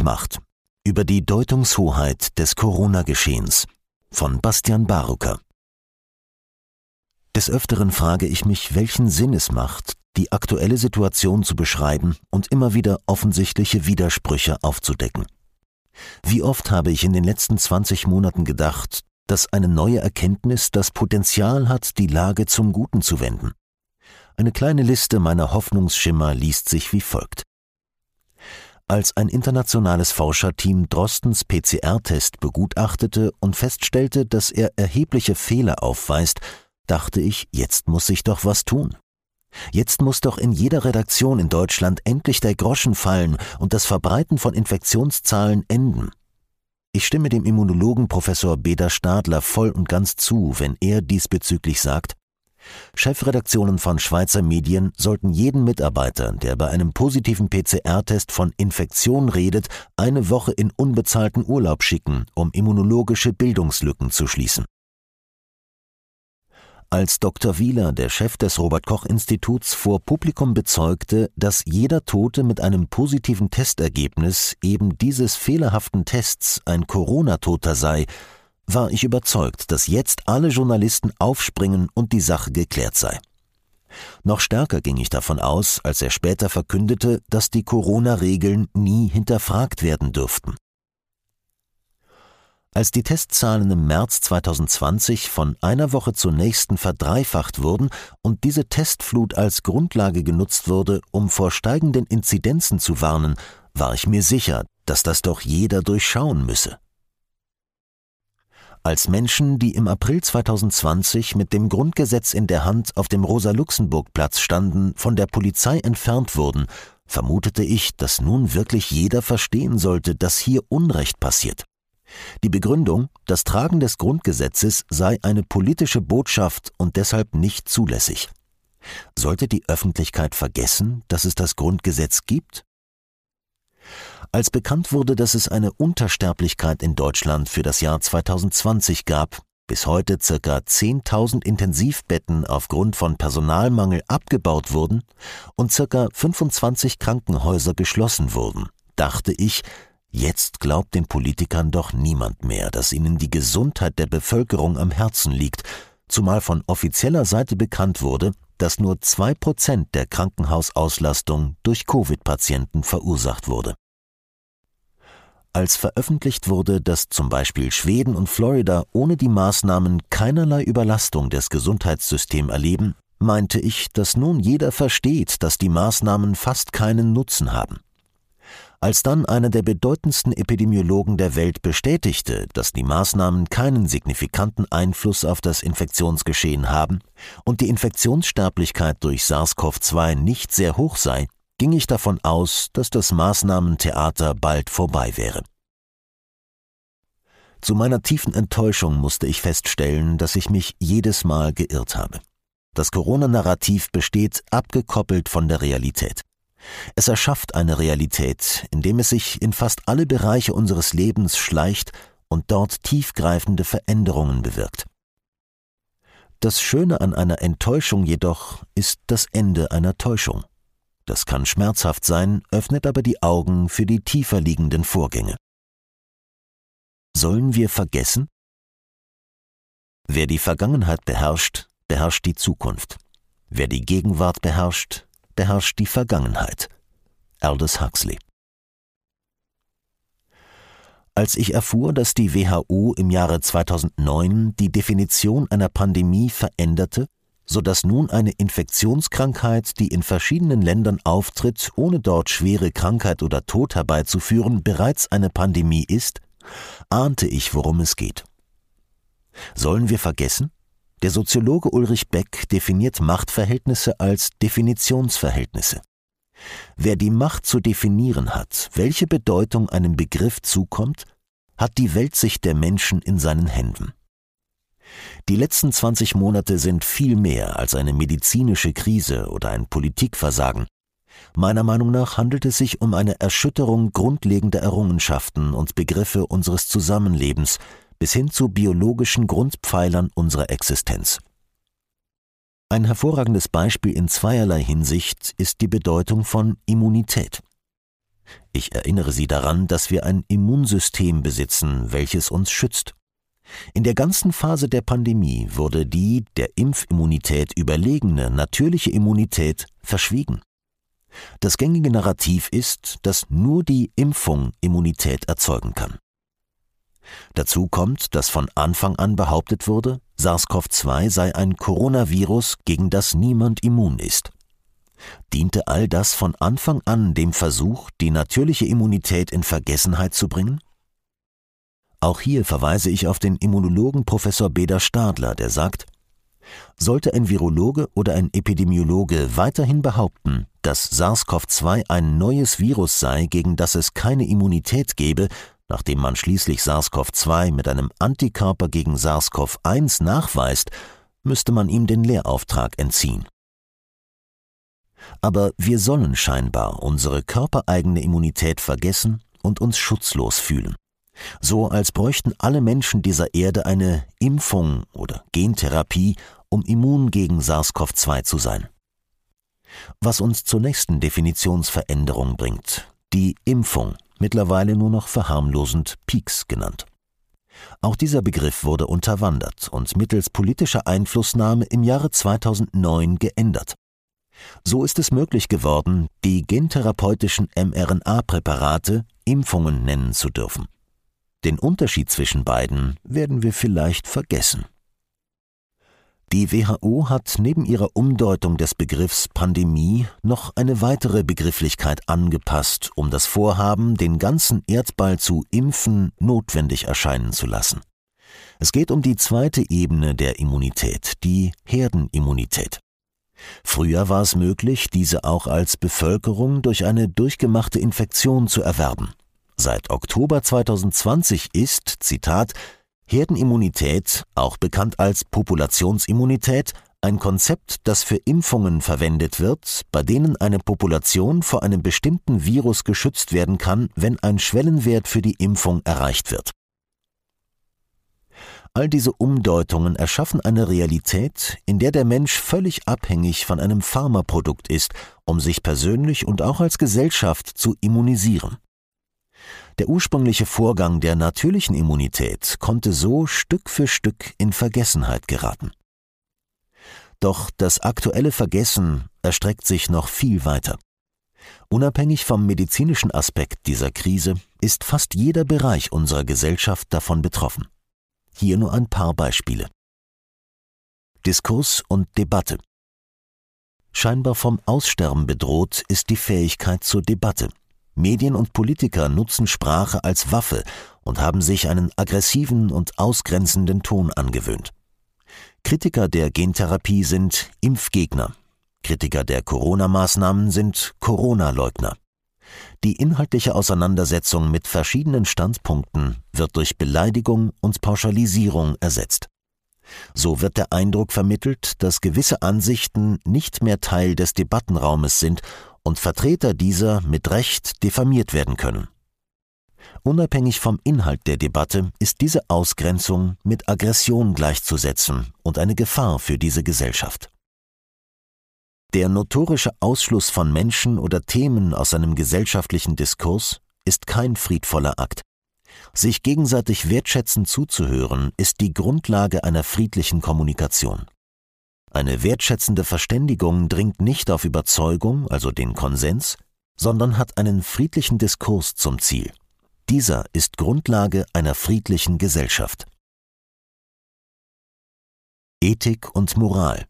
Definitionsmacht über die Deutungshoheit des Corona-Geschehens von Bastian Barucker. Des Öfteren frage ich mich, welchen Sinn es macht, die aktuelle Situation zu beschreiben und immer wieder offensichtliche Widersprüche aufzudecken. Wie oft habe ich in den letzten 20 Monaten gedacht, dass eine neue Erkenntnis das Potenzial hat, die Lage zum Guten zu wenden. Eine kleine Liste meiner Hoffnungsschimmer liest sich wie folgt. Als ein internationales Forscherteam Drostens PCR-Test begutachtete und feststellte, dass er erhebliche Fehler aufweist, dachte ich, jetzt muss sich doch was tun. Jetzt muss doch in jeder Redaktion in Deutschland endlich der Groschen fallen und das Verbreiten von Infektionszahlen enden. Ich stimme dem Immunologen Professor Beda Stadler voll und ganz zu, wenn er diesbezüglich sagt, Chefredaktionen von Schweizer Medien sollten jeden Mitarbeiter, der bei einem positiven PCR-Test von Infektion redet, eine Woche in unbezahlten Urlaub schicken, um immunologische Bildungslücken zu schließen. Als Dr. Wieler, der Chef des Robert Koch Instituts, vor Publikum bezeugte, dass jeder Tote mit einem positiven Testergebnis eben dieses fehlerhaften Tests ein Corona-Toter sei, war ich überzeugt, dass jetzt alle Journalisten aufspringen und die Sache geklärt sei. Noch stärker ging ich davon aus, als er später verkündete, dass die Corona-Regeln nie hinterfragt werden dürften. Als die Testzahlen im März 2020 von einer Woche zur nächsten verdreifacht wurden und diese Testflut als Grundlage genutzt wurde, um vor steigenden Inzidenzen zu warnen, war ich mir sicher, dass das doch jeder durchschauen müsse. Als Menschen, die im April 2020 mit dem Grundgesetz in der Hand auf dem Rosa-Luxemburg-Platz standen, von der Polizei entfernt wurden, vermutete ich, dass nun wirklich jeder verstehen sollte, dass hier Unrecht passiert. Die Begründung, das Tragen des Grundgesetzes sei eine politische Botschaft und deshalb nicht zulässig. Sollte die Öffentlichkeit vergessen, dass es das Grundgesetz gibt? Als bekannt wurde, dass es eine Untersterblichkeit in Deutschland für das Jahr 2020 gab, bis heute circa 10.000 Intensivbetten aufgrund von Personalmangel abgebaut wurden und circa 25 Krankenhäuser geschlossen wurden, dachte ich, Jetzt glaubt den Politikern doch niemand mehr, dass ihnen die Gesundheit der Bevölkerung am Herzen liegt, zumal von offizieller Seite bekannt wurde, dass nur zwei Prozent der Krankenhausauslastung durch Covid-Patienten verursacht wurde. Als veröffentlicht wurde, dass zum Beispiel Schweden und Florida ohne die Maßnahmen keinerlei Überlastung des Gesundheitssystems erleben, meinte ich, dass nun jeder versteht, dass die Maßnahmen fast keinen Nutzen haben. Als dann einer der bedeutendsten Epidemiologen der Welt bestätigte, dass die Maßnahmen keinen signifikanten Einfluss auf das Infektionsgeschehen haben und die Infektionssterblichkeit durch SARS-CoV-2 nicht sehr hoch sei, ging ich davon aus, dass das Maßnahmentheater bald vorbei wäre. Zu meiner tiefen Enttäuschung musste ich feststellen, dass ich mich jedes Mal geirrt habe. Das Corona-Narrativ besteht abgekoppelt von der Realität. Es erschafft eine Realität, indem es sich in fast alle Bereiche unseres Lebens schleicht und dort tiefgreifende Veränderungen bewirkt. Das Schöne an einer Enttäuschung jedoch ist das Ende einer Täuschung. Das kann schmerzhaft sein, öffnet aber die Augen für die tiefer liegenden Vorgänge. Sollen wir vergessen? Wer die Vergangenheit beherrscht, beherrscht die Zukunft. Wer die Gegenwart beherrscht, beherrscht die Vergangenheit. Aldous Huxley. Als ich erfuhr, dass die WHO im Jahre 2009 die Definition einer Pandemie veränderte, so dass nun eine Infektionskrankheit, die in verschiedenen Ländern auftritt, ohne dort schwere Krankheit oder Tod herbeizuführen, bereits eine Pandemie ist, ahnte ich, worum es geht. Sollen wir vergessen? Der Soziologe Ulrich Beck definiert Machtverhältnisse als Definitionsverhältnisse. Wer die Macht zu definieren hat, welche Bedeutung einem Begriff zukommt, hat die Weltsicht der Menschen in seinen Händen. Die letzten 20 Monate sind viel mehr als eine medizinische Krise oder ein Politikversagen. Meiner Meinung nach handelt es sich um eine Erschütterung grundlegender Errungenschaften und Begriffe unseres Zusammenlebens, bis hin zu biologischen Grundpfeilern unserer Existenz. Ein hervorragendes Beispiel in zweierlei Hinsicht ist die Bedeutung von Immunität. Ich erinnere Sie daran, dass wir ein Immunsystem besitzen, welches uns schützt. In der ganzen Phase der Pandemie wurde die der Impfimmunität überlegene natürliche Immunität verschwiegen. Das gängige Narrativ ist, dass nur die Impfung Immunität erzeugen kann. Dazu kommt, dass von Anfang an behauptet wurde, SARS-CoV-2 sei ein Coronavirus, gegen das niemand immun ist. Diente all das von Anfang an dem Versuch, die natürliche Immunität in Vergessenheit zu bringen? Auch hier verweise ich auf den Immunologen Professor Beda Stadler, der sagt, sollte ein Virologe oder ein Epidemiologe weiterhin behaupten, dass SARS-CoV-2 ein neues Virus sei, gegen das es keine Immunität gebe, nachdem man schließlich SARS-CoV-2 mit einem Antikörper gegen SARS-CoV-1 nachweist, müsste man ihm den Lehrauftrag entziehen. Aber wir sollen scheinbar unsere körpereigene Immunität vergessen und uns schutzlos fühlen. So als bräuchten alle Menschen dieser Erde eine Impfung oder Gentherapie, um immun gegen SARS-CoV-2 zu sein. Was uns zur nächsten Definitionsveränderung bringt, die Impfung, mittlerweile nur noch verharmlosend Peaks genannt. Auch dieser Begriff wurde unterwandert und mittels politischer Einflussnahme im Jahre 2009 geändert. So ist es möglich geworden, die gentherapeutischen mRNA-Präparate Impfungen nennen zu dürfen. Den Unterschied zwischen beiden werden wir vielleicht vergessen. Die WHO hat neben ihrer Umdeutung des Begriffs Pandemie noch eine weitere Begrifflichkeit angepasst, um das Vorhaben, den ganzen Erdball zu impfen, notwendig erscheinen zu lassen. Es geht um die zweite Ebene der Immunität, die Herdenimmunität. Früher war es möglich, diese auch als Bevölkerung durch eine durchgemachte Infektion zu erwerben. Seit Oktober 2020 ist, Zitat, Herdenimmunität, auch bekannt als Populationsimmunität, ein Konzept, das für Impfungen verwendet wird, bei denen eine Population vor einem bestimmten Virus geschützt werden kann, wenn ein Schwellenwert für die Impfung erreicht wird. All diese Umdeutungen erschaffen eine Realität, in der der Mensch völlig abhängig von einem Pharmaprodukt ist, um sich persönlich und auch als Gesellschaft zu immunisieren. Der ursprüngliche Vorgang der natürlichen Immunität konnte so Stück für Stück in Vergessenheit geraten. Doch das aktuelle Vergessen erstreckt sich noch viel weiter. Unabhängig vom medizinischen Aspekt dieser Krise ist fast jeder Bereich unserer Gesellschaft davon betroffen. Hier nur ein paar Beispiele. Diskurs und Debatte. Scheinbar vom Aussterben bedroht ist die Fähigkeit zur Debatte. Medien und Politiker nutzen Sprache als Waffe und haben sich einen aggressiven und ausgrenzenden Ton angewöhnt. Kritiker der Gentherapie sind Impfgegner. Kritiker der Corona-Maßnahmen sind Corona-Leugner. Die inhaltliche Auseinandersetzung mit verschiedenen Standpunkten wird durch Beleidigung und Pauschalisierung ersetzt. So wird der Eindruck vermittelt, dass gewisse Ansichten nicht mehr Teil des Debattenraumes sind und Vertreter dieser mit Recht diffamiert werden können. Unabhängig vom Inhalt der Debatte ist diese Ausgrenzung mit Aggression gleichzusetzen und eine Gefahr für diese Gesellschaft. Der notorische Ausschluss von Menschen oder Themen aus einem gesellschaftlichen Diskurs ist kein friedvoller Akt. Sich gegenseitig wertschätzend zuzuhören, ist die Grundlage einer friedlichen Kommunikation. Eine wertschätzende Verständigung dringt nicht auf Überzeugung, also den Konsens, sondern hat einen friedlichen Diskurs zum Ziel. Dieser ist Grundlage einer friedlichen Gesellschaft. Ethik und Moral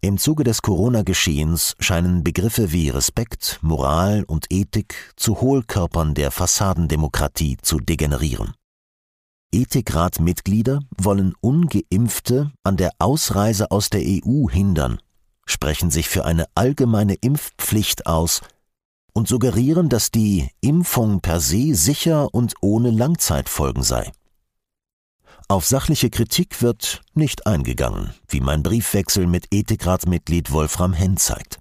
im Zuge des Corona-Geschehens scheinen Begriffe wie Respekt, Moral und Ethik zu Hohlkörpern der Fassadendemokratie zu degenerieren. Ethikratmitglieder wollen ungeimpfte an der Ausreise aus der EU hindern, sprechen sich für eine allgemeine Impfpflicht aus und suggerieren, dass die Impfung per se sicher und ohne Langzeitfolgen sei. Auf sachliche Kritik wird nicht eingegangen, wie mein Briefwechsel mit Ethikratsmitglied Wolfram Henn zeigt.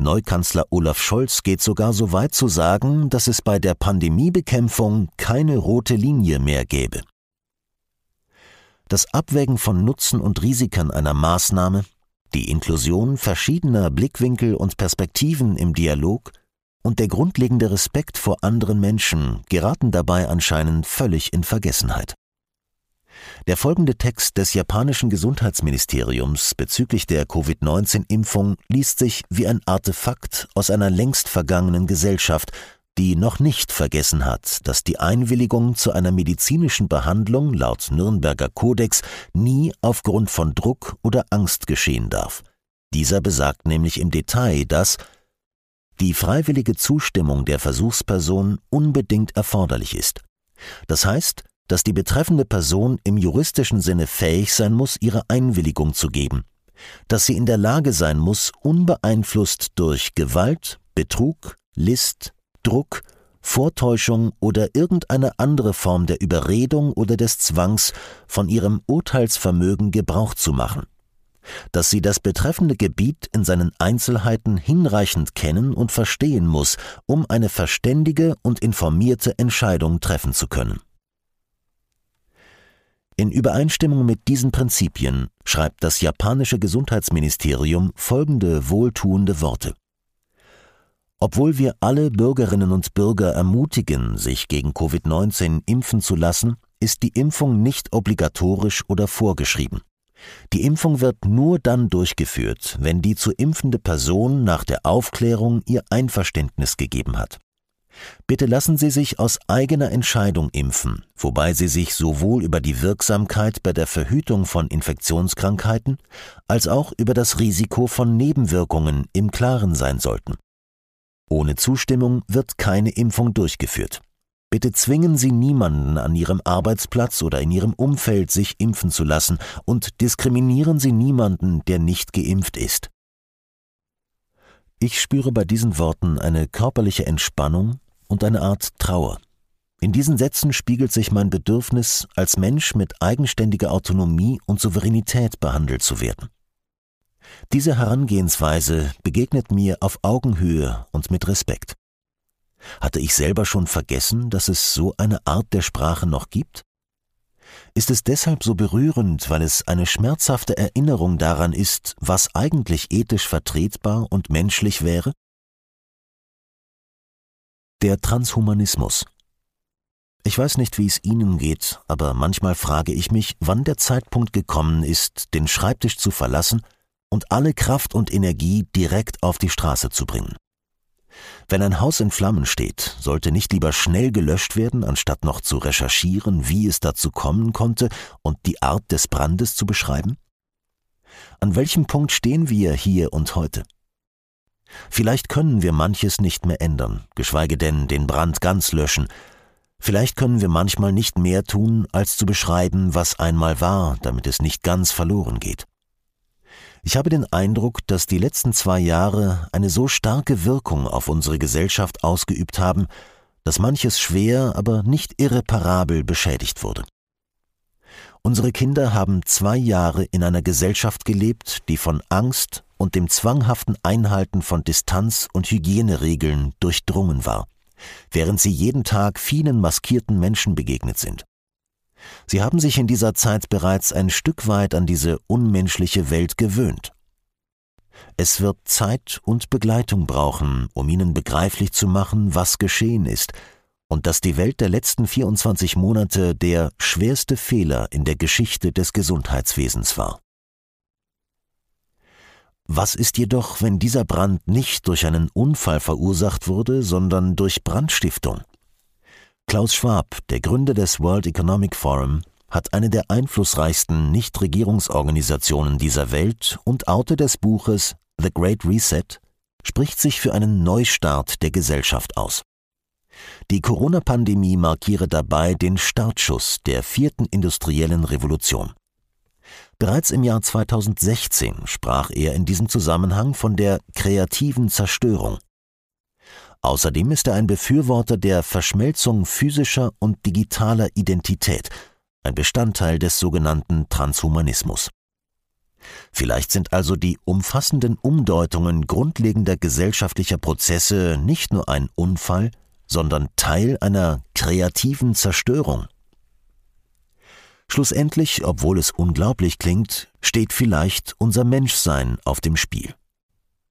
Neukanzler Olaf Scholz geht sogar so weit zu sagen, dass es bei der Pandemiebekämpfung keine rote Linie mehr gäbe. Das Abwägen von Nutzen und Risiken einer Maßnahme, die Inklusion verschiedener Blickwinkel und Perspektiven im Dialog und der grundlegende Respekt vor anderen Menschen geraten dabei anscheinend völlig in Vergessenheit. Der folgende Text des japanischen Gesundheitsministeriums bezüglich der Covid-19-Impfung liest sich wie ein Artefakt aus einer längst vergangenen Gesellschaft, die noch nicht vergessen hat, dass die Einwilligung zu einer medizinischen Behandlung laut Nürnberger Kodex nie aufgrund von Druck oder Angst geschehen darf. Dieser besagt nämlich im Detail, dass die freiwillige Zustimmung der Versuchsperson unbedingt erforderlich ist. Das heißt, dass die betreffende Person im juristischen Sinne fähig sein muss, ihre Einwilligung zu geben, dass sie in der Lage sein muss, unbeeinflusst durch Gewalt, Betrug, List, Druck, Vortäuschung oder irgendeine andere Form der Überredung oder des Zwangs von ihrem Urteilsvermögen Gebrauch zu machen, dass sie das betreffende Gebiet in seinen Einzelheiten hinreichend kennen und verstehen muss, um eine verständige und informierte Entscheidung treffen zu können. In Übereinstimmung mit diesen Prinzipien schreibt das japanische Gesundheitsministerium folgende wohltuende Worte. Obwohl wir alle Bürgerinnen und Bürger ermutigen, sich gegen Covid-19 impfen zu lassen, ist die Impfung nicht obligatorisch oder vorgeschrieben. Die Impfung wird nur dann durchgeführt, wenn die zu impfende Person nach der Aufklärung ihr Einverständnis gegeben hat. Bitte lassen Sie sich aus eigener Entscheidung impfen, wobei Sie sich sowohl über die Wirksamkeit bei der Verhütung von Infektionskrankheiten als auch über das Risiko von Nebenwirkungen im Klaren sein sollten. Ohne Zustimmung wird keine Impfung durchgeführt. Bitte zwingen Sie niemanden an Ihrem Arbeitsplatz oder in Ihrem Umfeld, sich impfen zu lassen, und diskriminieren Sie niemanden, der nicht geimpft ist. Ich spüre bei diesen Worten eine körperliche Entspannung und eine Art Trauer. In diesen Sätzen spiegelt sich mein Bedürfnis, als Mensch mit eigenständiger Autonomie und Souveränität behandelt zu werden. Diese Herangehensweise begegnet mir auf Augenhöhe und mit Respekt. Hatte ich selber schon vergessen, dass es so eine Art der Sprache noch gibt? Ist es deshalb so berührend, weil es eine schmerzhafte Erinnerung daran ist, was eigentlich ethisch vertretbar und menschlich wäre? Der Transhumanismus. Ich weiß nicht, wie es Ihnen geht, aber manchmal frage ich mich, wann der Zeitpunkt gekommen ist, den Schreibtisch zu verlassen und alle Kraft und Energie direkt auf die Straße zu bringen. Wenn ein Haus in Flammen steht, sollte nicht lieber schnell gelöscht werden, anstatt noch zu recherchieren, wie es dazu kommen konnte und die Art des Brandes zu beschreiben? An welchem Punkt stehen wir hier und heute? Vielleicht können wir manches nicht mehr ändern, geschweige denn den Brand ganz löschen. Vielleicht können wir manchmal nicht mehr tun, als zu beschreiben, was einmal war, damit es nicht ganz verloren geht. Ich habe den Eindruck, dass die letzten zwei Jahre eine so starke Wirkung auf unsere Gesellschaft ausgeübt haben, dass manches schwer, aber nicht irreparabel beschädigt wurde. Unsere Kinder haben zwei Jahre in einer Gesellschaft gelebt, die von Angst und dem zwanghaften Einhalten von Distanz- und Hygieneregeln durchdrungen war, während sie jeden Tag vielen maskierten Menschen begegnet sind. Sie haben sich in dieser Zeit bereits ein Stück weit an diese unmenschliche Welt gewöhnt. Es wird Zeit und Begleitung brauchen, um ihnen begreiflich zu machen, was geschehen ist und dass die Welt der letzten 24 Monate der schwerste Fehler in der Geschichte des Gesundheitswesens war. Was ist jedoch, wenn dieser Brand nicht durch einen Unfall verursacht wurde, sondern durch Brandstiftung? Klaus Schwab, der Gründer des World Economic Forum, hat eine der einflussreichsten Nichtregierungsorganisationen dieser Welt und Autor des Buches The Great Reset spricht sich für einen Neustart der Gesellschaft aus. Die Corona-Pandemie markiere dabei den Startschuss der vierten industriellen Revolution. Bereits im Jahr 2016 sprach er in diesem Zusammenhang von der kreativen Zerstörung. Außerdem ist er ein Befürworter der Verschmelzung physischer und digitaler Identität, ein Bestandteil des sogenannten Transhumanismus. Vielleicht sind also die umfassenden Umdeutungen grundlegender gesellschaftlicher Prozesse nicht nur ein Unfall, sondern Teil einer kreativen Zerstörung. Schlussendlich, obwohl es unglaublich klingt, steht vielleicht unser Menschsein auf dem Spiel.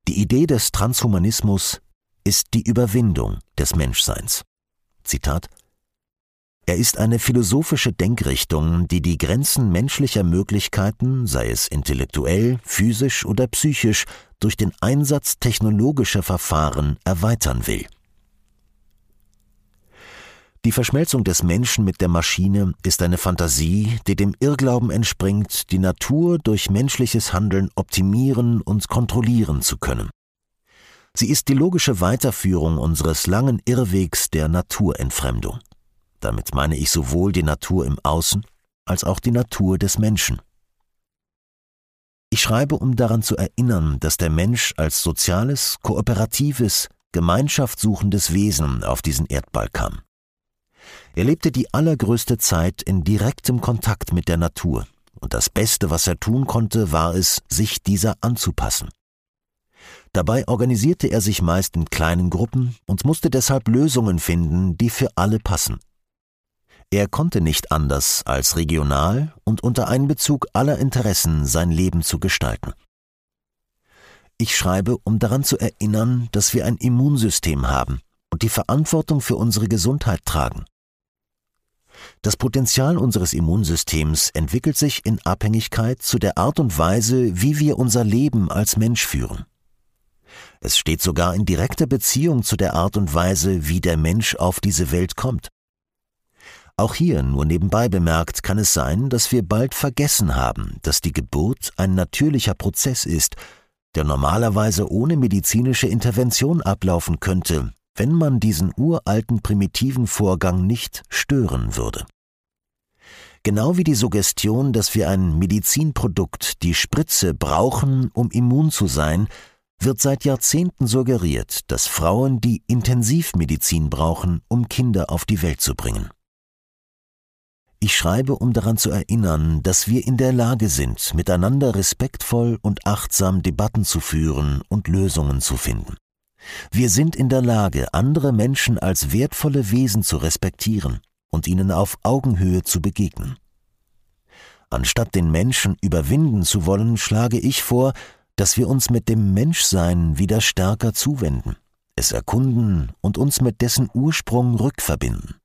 Die Idee des Transhumanismus ist die Überwindung des Menschseins. Zitat er ist eine philosophische Denkrichtung, die die Grenzen menschlicher Möglichkeiten, sei es intellektuell, physisch oder psychisch, durch den Einsatz technologischer Verfahren erweitern will. Die Verschmelzung des Menschen mit der Maschine ist eine Fantasie, die dem Irrglauben entspringt, die Natur durch menschliches Handeln optimieren und kontrollieren zu können. Sie ist die logische Weiterführung unseres langen Irrwegs der Naturentfremdung. Damit meine ich sowohl die Natur im Außen als auch die Natur des Menschen. Ich schreibe, um daran zu erinnern, dass der Mensch als soziales, kooperatives, gemeinschaftssuchendes Wesen auf diesen Erdball kam. Er lebte die allergrößte Zeit in direktem Kontakt mit der Natur, und das Beste, was er tun konnte, war es, sich dieser anzupassen. Dabei organisierte er sich meist in kleinen Gruppen und musste deshalb Lösungen finden, die für alle passen. Er konnte nicht anders, als regional und unter Einbezug aller Interessen sein Leben zu gestalten. Ich schreibe, um daran zu erinnern, dass wir ein Immunsystem haben und die Verantwortung für unsere Gesundheit tragen. Das Potenzial unseres Immunsystems entwickelt sich in Abhängigkeit zu der Art und Weise, wie wir unser Leben als Mensch führen. Es steht sogar in direkter Beziehung zu der Art und Weise, wie der Mensch auf diese Welt kommt. Auch hier nur nebenbei bemerkt kann es sein, dass wir bald vergessen haben, dass die Geburt ein natürlicher Prozess ist, der normalerweise ohne medizinische Intervention ablaufen könnte, wenn man diesen uralten primitiven Vorgang nicht stören würde. Genau wie die Suggestion, dass wir ein Medizinprodukt, die Spritze, brauchen, um immun zu sein, wird seit Jahrzehnten suggeriert, dass Frauen die Intensivmedizin brauchen, um Kinder auf die Welt zu bringen. Ich schreibe, um daran zu erinnern, dass wir in der Lage sind, miteinander respektvoll und achtsam Debatten zu führen und Lösungen zu finden. Wir sind in der Lage, andere Menschen als wertvolle Wesen zu respektieren und ihnen auf Augenhöhe zu begegnen. Anstatt den Menschen überwinden zu wollen, schlage ich vor, dass wir uns mit dem Menschsein wieder stärker zuwenden, es erkunden und uns mit dessen Ursprung rückverbinden.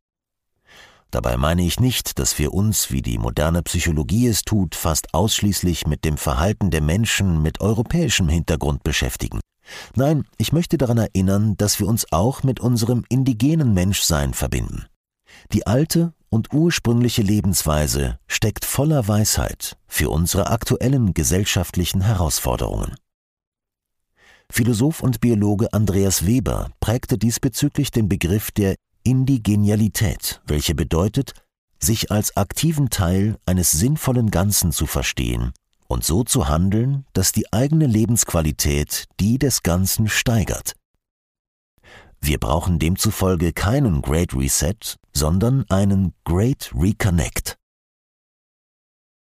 Dabei meine ich nicht, dass wir uns, wie die moderne Psychologie es tut, fast ausschließlich mit dem Verhalten der Menschen mit europäischem Hintergrund beschäftigen. Nein, ich möchte daran erinnern, dass wir uns auch mit unserem indigenen Menschsein verbinden. Die alte und ursprüngliche Lebensweise steckt voller Weisheit für unsere aktuellen gesellschaftlichen Herausforderungen. Philosoph und Biologe Andreas Weber prägte diesbezüglich den Begriff der Indigenialität, welche bedeutet, sich als aktiven Teil eines sinnvollen Ganzen zu verstehen und so zu handeln, dass die eigene Lebensqualität die des Ganzen steigert. Wir brauchen demzufolge keinen Great Reset, sondern einen Great Reconnect.